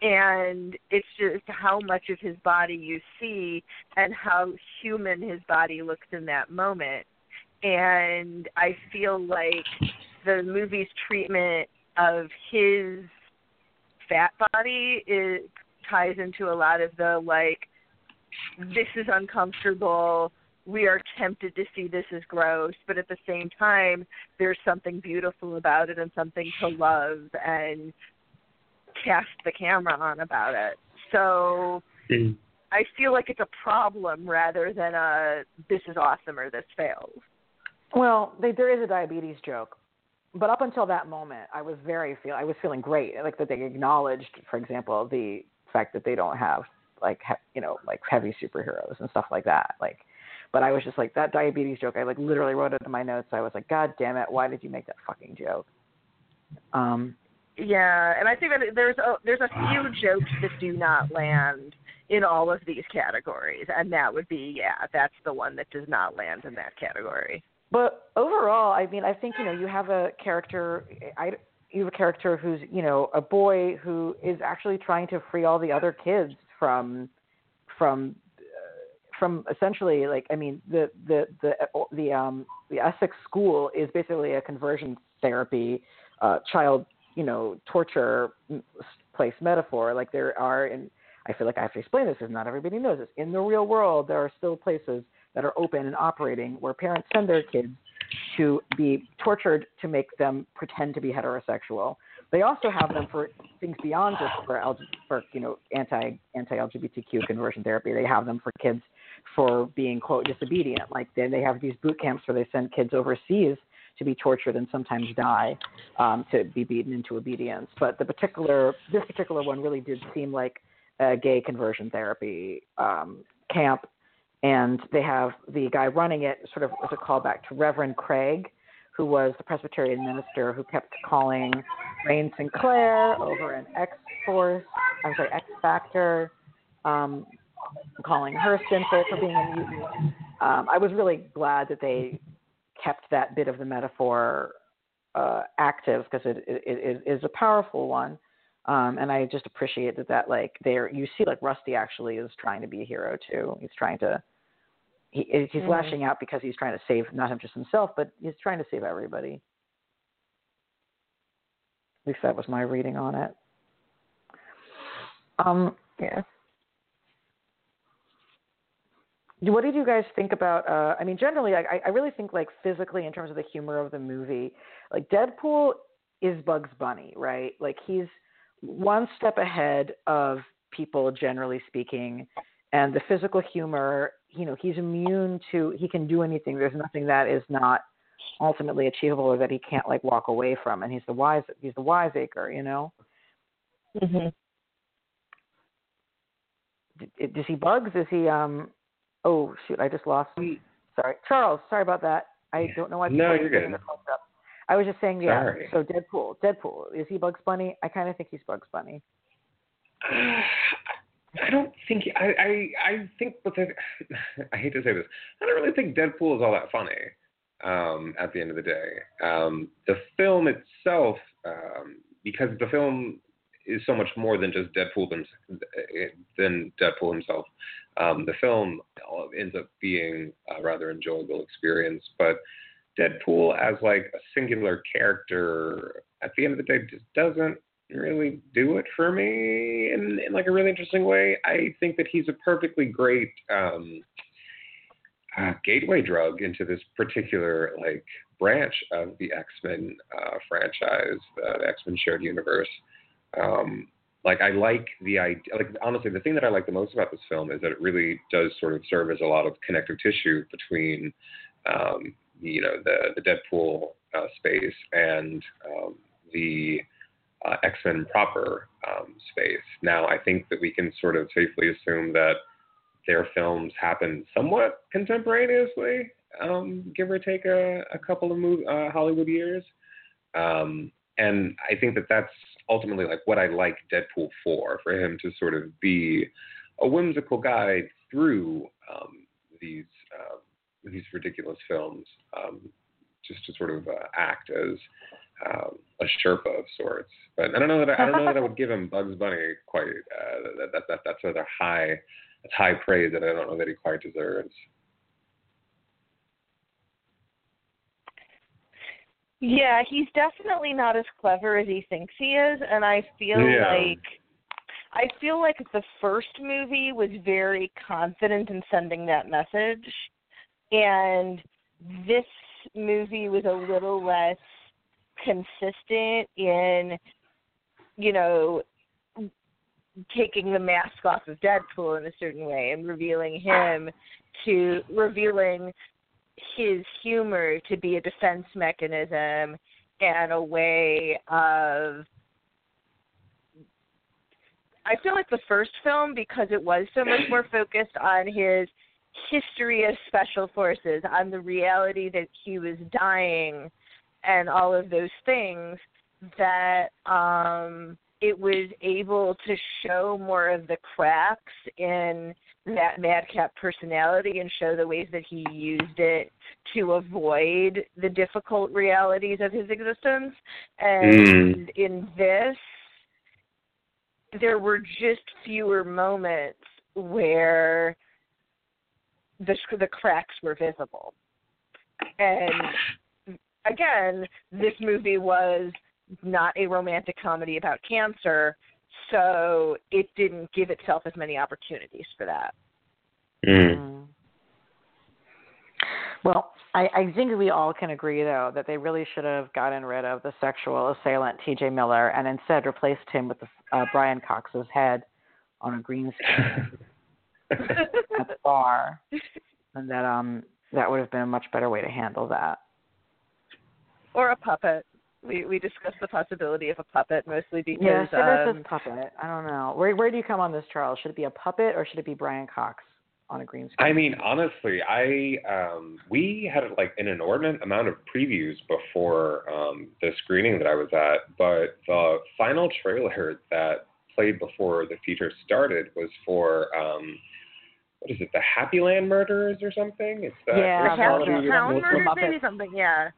And it's just how much of his body you see and how human his body looks in that moment. And I feel like the movie's treatment of his fat body it ties into a lot of the like this is uncomfortable we are tempted to see this as gross but at the same time there's something beautiful about it and something to love and cast the camera on about it so Mm. i feel like it's a problem rather than a this is awesome or this fails Well, they, there is a diabetes joke, but up until that moment, I was very feel I was feeling great, like that they acknowledged, for example, the fact that they don't have like he, you know like heavy superheroes and stuff like that. Like, but I was just like that diabetes joke. I like literally wrote it in my notes. I was like, God damn it, why did you make that fucking joke? Um, Yeah, and I think that there's a there's a few jokes that do not land in all of these categories, and that would be yeah, that's the one that does not land in that category. But overall, I mean, I think you know you have a character. I you have a character who's you know a boy who is actually trying to free all the other kids from from from essentially like I mean the the the the um the Essex school is basically a conversion therapy uh child you know torture place metaphor. Like there are and I feel like I have to explain this because not everybody knows this. In the real world there are still places that are open and operating where parents send their kids to be tortured to make them pretend to be heterosexual. They also have them for things beyond just for for you know anti anti LGBTQ conversion therapy. They have them for kids for being quote disobedient. Like they they have these boot camps where they send kids overseas to be tortured and sometimes die um, to be beaten into obedience. But the particular this particular one really did seem like a gay conversion therapy um, camp, and they have the guy running it sort of as a callback to Reverend Craig who was the Presbyterian minister who kept calling Rahne Sinclair over in X Force, I'm sorry, X Factor, um, calling her sinful for being a mutant. Um, I was really glad that they kept that bit of the metaphor uh, active because it, it, it is a powerful one. Um, and I just appreciate that that like there you see like Rusty actually is trying to be a hero too. He's trying to he, he's mm-hmm. lashing out because he's trying to save not just himself, but he's trying to save everybody. At least that was my reading on it. Um, yeah. What did you guys think about? Uh, I mean, generally, I, I really think like physically in terms of the humor of the movie, like Deadpool is Bugs Bunny, right? Like he's one step ahead of people, generally speaking, and the physical humor you know he's immune to he can do anything there's nothing that is not ultimately achievable or that he can't like walk away from and he's the wise he's the wiseacre you know mhm does he bugs is he um oh shoot i just lost sorry charles sorry about that i don't know why no you're good i was just saying yeah sorry. so deadpool deadpool is he bugs bunny i kind of think he's bugs bunny I don't think I I I think but I hate to say this. I don't really think Deadpool is all that funny. Um, at the end of the day, um, the film itself, um, because the film is so much more than just Deadpool than, than Deadpool himself. Um, the film ends up being a rather enjoyable experience, but Deadpool as like a singular character at the end of the day just doesn't really do it for me in, in like a really interesting way. I think that he's a perfectly great um, uh, gateway drug into this particular like branch of the X Men uh, franchise, the X Men shared universe. Um, like I like the idea. Like honestly, the thing that I like the most about this film is that it really does sort of serve as a lot of connective tissue between, um, you know, the the Deadpool uh, space and um, the uh, X Men proper um, space. Now, I think that we can sort of safely assume that their films happen somewhat contemporaneously, um, give or take a, a couple of uh, Hollywood years. Um, and I think that that's ultimately like what I like Deadpool for, for him to sort of be a whimsical guide through um, these uh, these ridiculous films, um, just to sort of uh, act as um, a Sherpa of sorts. But I don't know that I, I don't know that I would give him Bugs Bunny quite uh, that, that that that's rather high that's high praise that I don't know that he quite deserves. Yeah, he's definitely not as clever as he thinks he is, and I feel yeah. like I feel like the first movie was very confident in sending that message, and this movie was a little less consistent in, you know, taking the mask off of Deadpool in a certain way and revealing him to revealing his humor to be a defense mechanism and a way of I feel like the first film because it was so much more focused on his history of special forces, on the reality that he was dying and all of those things that um it was able to show more of the cracks in that madcap personality and show the ways that he used it to avoid the difficult realities of his existence and mm. in this there were just fewer moments where the the cracks were visible. And again, this movie was not a romantic comedy about cancer, so it didn't give itself as many opportunities for that. Mm. Well, I, I think we all can agree, though, that they really should have gotten rid of the sexual assailant T.J. Miller and instead replaced him with the, uh, Brian Cox's head on a green screen at the bar, and that um that would have been a much better way to handle that. Or a puppet. We we discussed the possibility of a puppet mostly because yes, it um, is puppet. I don't know. Where where do you come on this, Charles? Should it be a puppet or should it be Brian Cox on a green screen? I mean, honestly, I um, we had like an inordinate amount of previews before um, the screening that I was at, but the final trailer that played before the feature started was for um, what is it, the Happy Land Murderers or something? It's that Yeah, the Happy heard of Murders, maybe something. Yeah.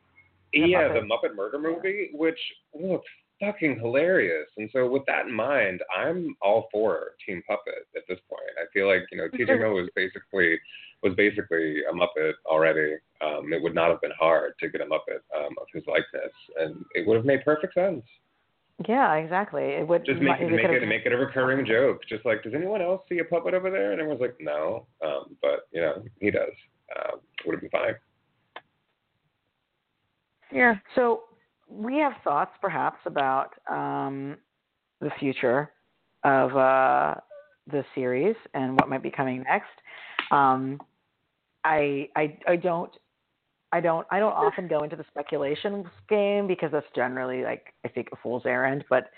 Yeah, Muppet. the Muppet Murder movie, which looks fucking hilarious. And so with that in mind, I'm all for Team Puppet at this point. I feel like you know TJ Miller was basically was basically a Muppet already. Um, it would not have been hard to get a Muppet um, of his likeness, and it would have made perfect sense. Yeah, exactly. It would Just make it make could've- it make it a recurring joke. Just like, does anyone else see a puppet over there? And everyone's like, no. Um, but you know, he does. Um, would have been fine. Yeah. So we have thoughts, perhaps, about um, the future of uh, the series and what might be coming next. Um, I, I, I don't, I don't, I don't often go into the speculation game because that's generally like I think a fool's errand, but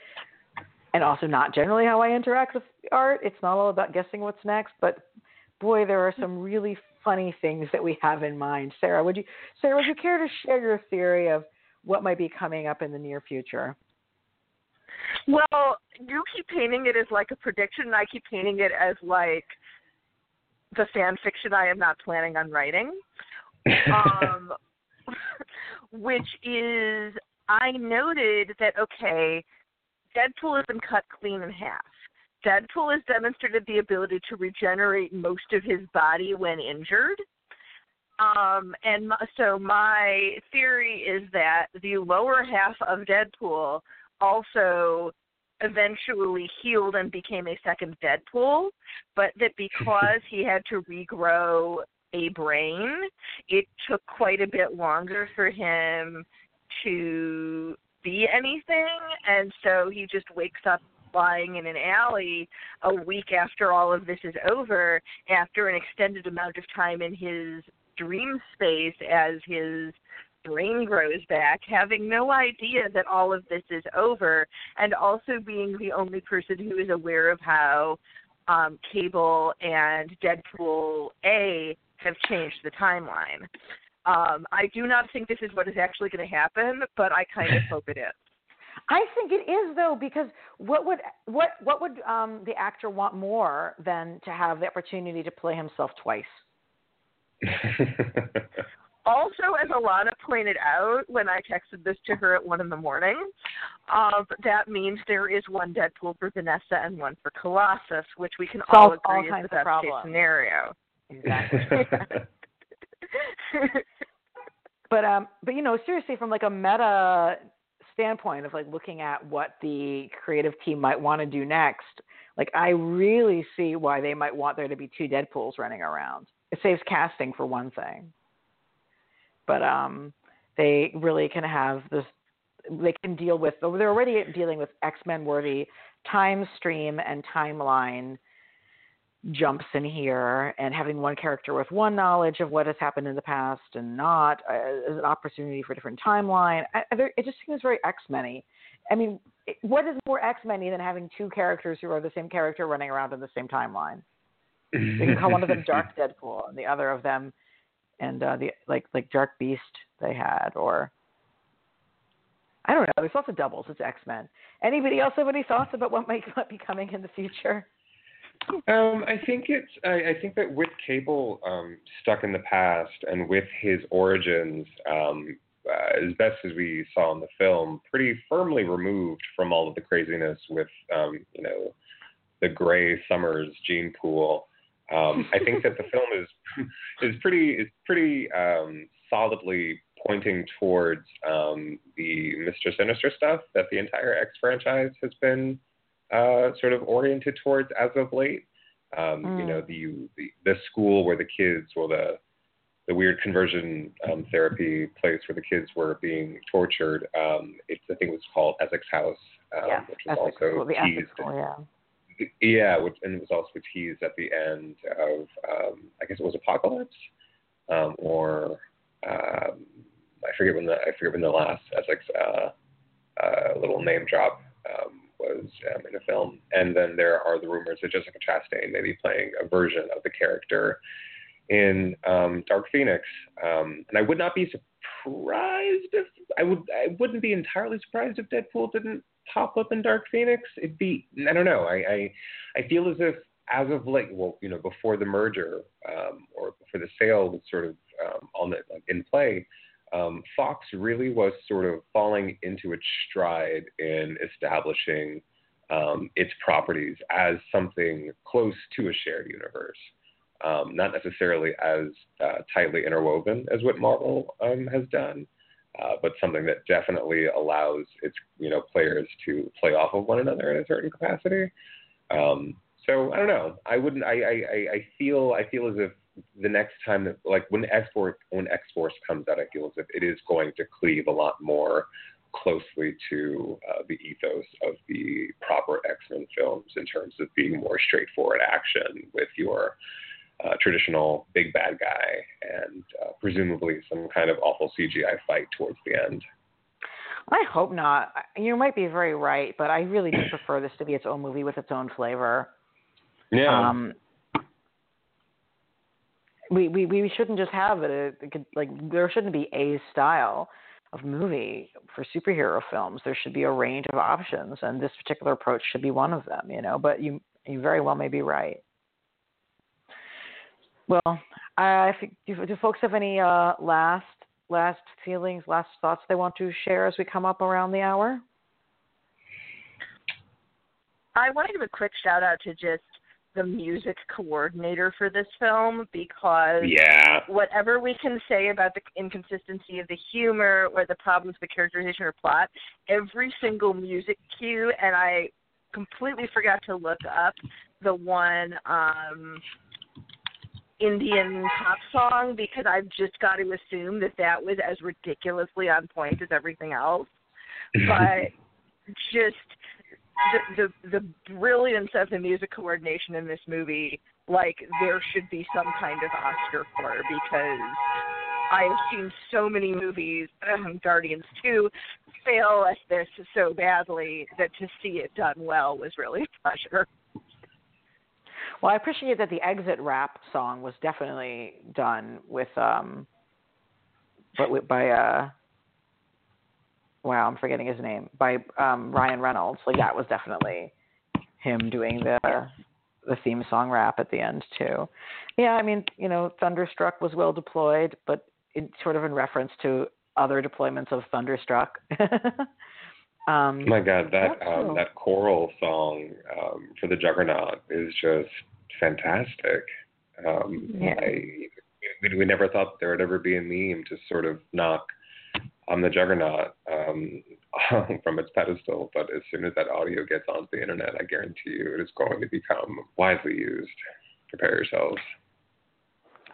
and also not generally how I interact with art. It's not all about guessing what's next, but boy, there are some really funny things that we have in mind. Sarah, would you, Sarah, would you care to share your theory of what might be coming up in the near future? Well, you keep painting it as like a prediction, and I keep painting it as like the fan fiction I am not planning on writing. Um, which is, I noted that okay, Deadpool has been cut clean in half. Deadpool has demonstrated the ability to regenerate most of his body when injured. Um, and so my theory is that the lower half of Deadpool also eventually healed and became a second Deadpool, but that because he had to regrow a brain, it took quite a bit longer for him to be anything, and so he just wakes up lying in an alley a week after all of this is over, after an extended amount of time in his dream space as his brain grows back, having no idea that all of this is over, and also being the only person who is aware of how um, Cable and Deadpool A have changed the timeline. Um, I do not think this is what is actually going to happen, but I kind of hope it is. I think it is though because what would what what would um, the actor want more than to have the opportunity to play himself twice? Also, as Elana pointed out when I texted this to her at one in the morning, um, that means there is one Deadpool for Vanessa and one for Colossus, which we can all Solves all agree is the best case scenario. Exactly. but um, but you know, seriously, from like a meta standpoint of like looking at what the creative team might want to do next, like I really see why they might want there to be two Deadpools running around. It saves casting for one thing. But um, they really can have this. They can deal with. They're already dealing with X Men worthy time stream and timeline jumps in here and having one character with one knowledge of what has happened in the past and not uh, as an opportunity for a different timeline. I, it just seems very X Men I mean, what is more X Men than having two characters who are the same character running around in the same timeline? You can call one of them Dark Deadpool and the other of them and uh, the like like Dark Beast they had or I don't know. There's lots of doubles. It's X Men. Anybody else have any thoughts about what might, might be coming in the future? Um, I think it's. I, I think that with Cable um, stuck in the past and with his origins, um, uh, as best as we saw in the film, pretty firmly removed from all of the craziness with, um, you know, the Grey Summers gene pool. Um, I think that the film is is pretty is pretty um, solidly pointing towards um, the Mr. Sinister stuff that the entire X franchise has been uh, sort of oriented towards as of late. Um, mm. You know, the, the the school where the kids, well, the the weird conversion um, therapy place where the kids were being tortured. Um, it's I think it was called Essex House, um, yeah, which was Essex, also well, teased. School, yeah. Yeah, which, and it was also teased at the end of, um, I guess it was Apocalypse, um, or um, I forget when the I forget when the last Essex uh, uh, little name drop um, was um, in a film. And then there are the rumors that Jessica Chastain may be playing a version of the character in um, Dark Phoenix. Um, and I would not be surprised if I would I wouldn't be entirely surprised if Deadpool didn't pop up in Dark Phoenix. It'd be I don't know. I I, I feel as if as of late, well, you know, before the merger um, or before the sale was sort of um, on the, like, in play, um, Fox really was sort of falling into its stride in establishing um, its properties as something close to a shared universe. Um, not necessarily as uh, tightly interwoven as what Marvel um, has done, uh, but something that definitely allows its you know players to play off of one another in a certain capacity. Um, so I don't know. I wouldn't. I, I I feel I feel as if the next time that like when X Force when X Force comes out, I feel as if it is going to cleave a lot more closely to uh, the ethos of the proper X Men films in terms of being more straightforward action with your uh, traditional big bad guy and uh, presumably some kind of awful CGI fight towards the end. I hope not. You might be very right, but I really do prefer this to be its own movie with its own flavor. Yeah. Um, we, we we shouldn't just have it. like there shouldn't be a style of movie for superhero films. There should be a range of options, and this particular approach should be one of them. You know, but you you very well may be right. Well, I do, do folks have any uh, last last feelings, last thoughts they want to share as we come up around the hour? I want to give a quick shout out to just the music coordinator for this film because yeah. whatever we can say about the inconsistency of the humor or the problems with the characterization or plot, every single music cue, and I completely forgot to look up the one um Indian pop song because I've just got to assume that that was as ridiculously on point as everything else. But just the, the the brilliance of the music coordination in this movie, like there should be some kind of Oscar for because I have seen so many movies, Guardians 2, fail at this so badly that to see it done well was really a pleasure. Well, I appreciate that the exit rap song was definitely done with um but with, by uh wow, I'm forgetting his name. By um Ryan Reynolds. Like that was definitely him doing the the theme song rap at the end too. Yeah, I mean, you know, Thunderstruck was well deployed, but sort of in reference to other deployments of Thunderstruck. Um, My God, that um, that choral song um, for the Juggernaut is just fantastic. Um, yeah. I, we, we never thought there would ever be a meme to sort of knock on the Juggernaut um, from its pedestal, but as soon as that audio gets onto the internet, I guarantee you it is going to become widely used. Prepare yourselves.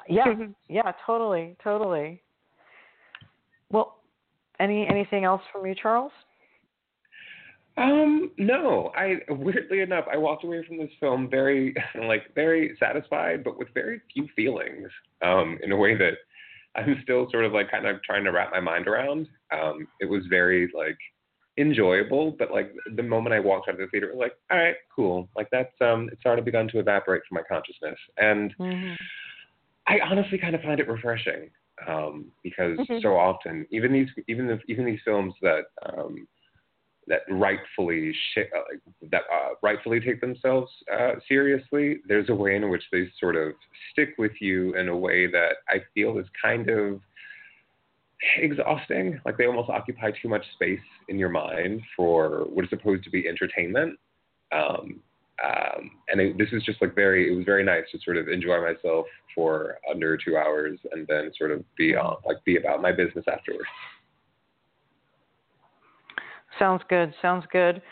Yeah, yeah, totally, totally. Well, any anything else from you, Charles? Um, no. I weirdly enough, I walked away from this film very like very satisfied, but with very few feelings. Um, in a way that I'm still sort of like kind of trying to wrap my mind around. Um, it was very like enjoyable, but like the moment I walked out of the theater, it was like, all right, cool. Like that's um, it's already begun to evaporate from my consciousness, and mm-hmm. I honestly kind of find it refreshing um, because mm-hmm. so often, even these even the, even these films that um, that rightfully sh- uh, that uh, rightfully take themselves uh, seriously. There's a way in which they sort of stick with you in a way that I feel is kind of exhausting. Like they almost occupy too much space in your mind for what is supposed to be entertainment. Um, um, and it, this is just like very, it was very nice to sort of enjoy myself for under two hours and then sort of be on, like be about my business afterwards. Sounds good. Sounds good.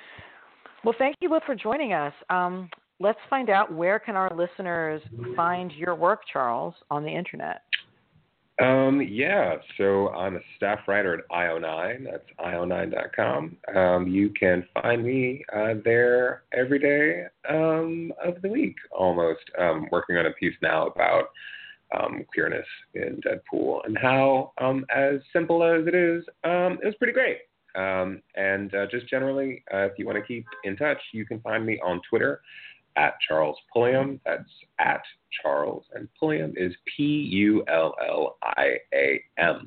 Well, thank you both for joining us. Um, let's find out where can our listeners find your work, Charles, on the internet. Um, yeah, so I'm a staff writer at IO9. That's io9.com. Um, you can find me uh, there every day um, of the week, almost. Um, working on a piece now about um, queerness in Deadpool and how, um, as simple as it is, um, it was pretty great. Um, and uh, just generally, uh, if you want to keep in touch, you can find me on Twitter at Charles Pulliam. That's at Charles, and Pulliam is P U L L I A M.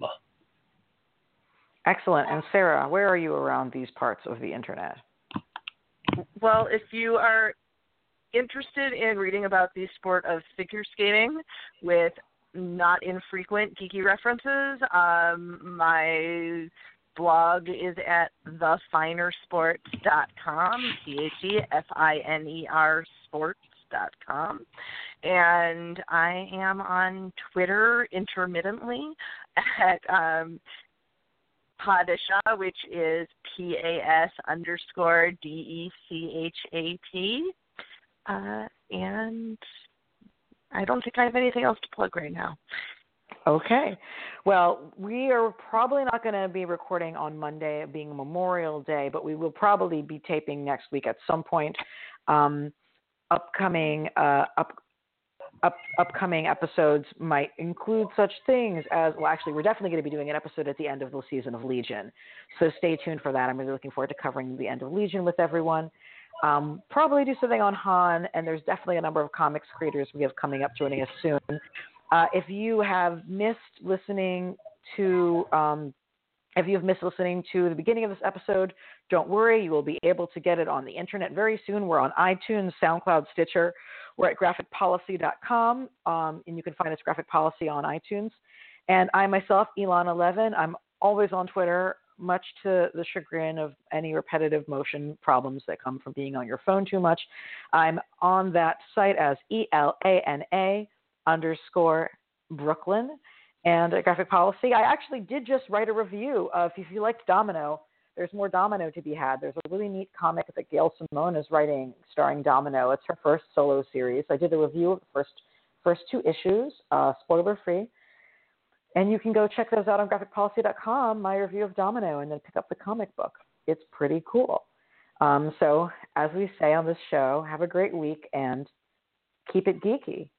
Excellent. And Sarah, where are you around these parts of the internet? Well, if you are interested in reading about the sport of figure skating with not infrequent geeky references, um, my blog is at thefinersports.com, C-H-E-F-I-N-E-R sports.com. And I am on Twitter intermittently at um, which is P A S underscore D E C H A T. Uh, and I don't think I have anything else to plug right now. Okay. Well, we are probably not going to be recording on Monday, being Memorial Day, but we will probably be taping next week at some point. Um, upcoming uh, up, up, upcoming episodes might include such things as well. Actually, we're definitely going to be doing an episode at the end of the season of Legion, so stay tuned for that. I'm really looking forward to covering the end of Legion with everyone. Um, probably do something on Han, and there's definitely a number of comics creators we have coming up joining us soon. Uh, if you have missed listening to, um, if you have missed listening to the beginning of this episode, don't worry. You will be able to get it on the internet very soon. We're on iTunes, SoundCloud, Stitcher. We're at graphicpolicy.com, um, and you can find us Graphic Policy on iTunes. And I myself, Elana Levin, I'm always on Twitter, much to the chagrin of any repetitive motion problems that come from being on your phone too much. I'm on that site as E L A N A underscore Brooklyn and graphic policy. I actually did just write a review of if you liked Domino, there's more Domino to be had. There's a really neat comic that Gail Simone is writing starring Domino. It's her first solo series. I did a review of the first first two issues, uh, spoiler free. And you can go check those out on graphicpolicy.com, my review of Domino, and then pick up the comic book. It's pretty cool. Um, so, as we say on this show, have a great week and keep it geeky.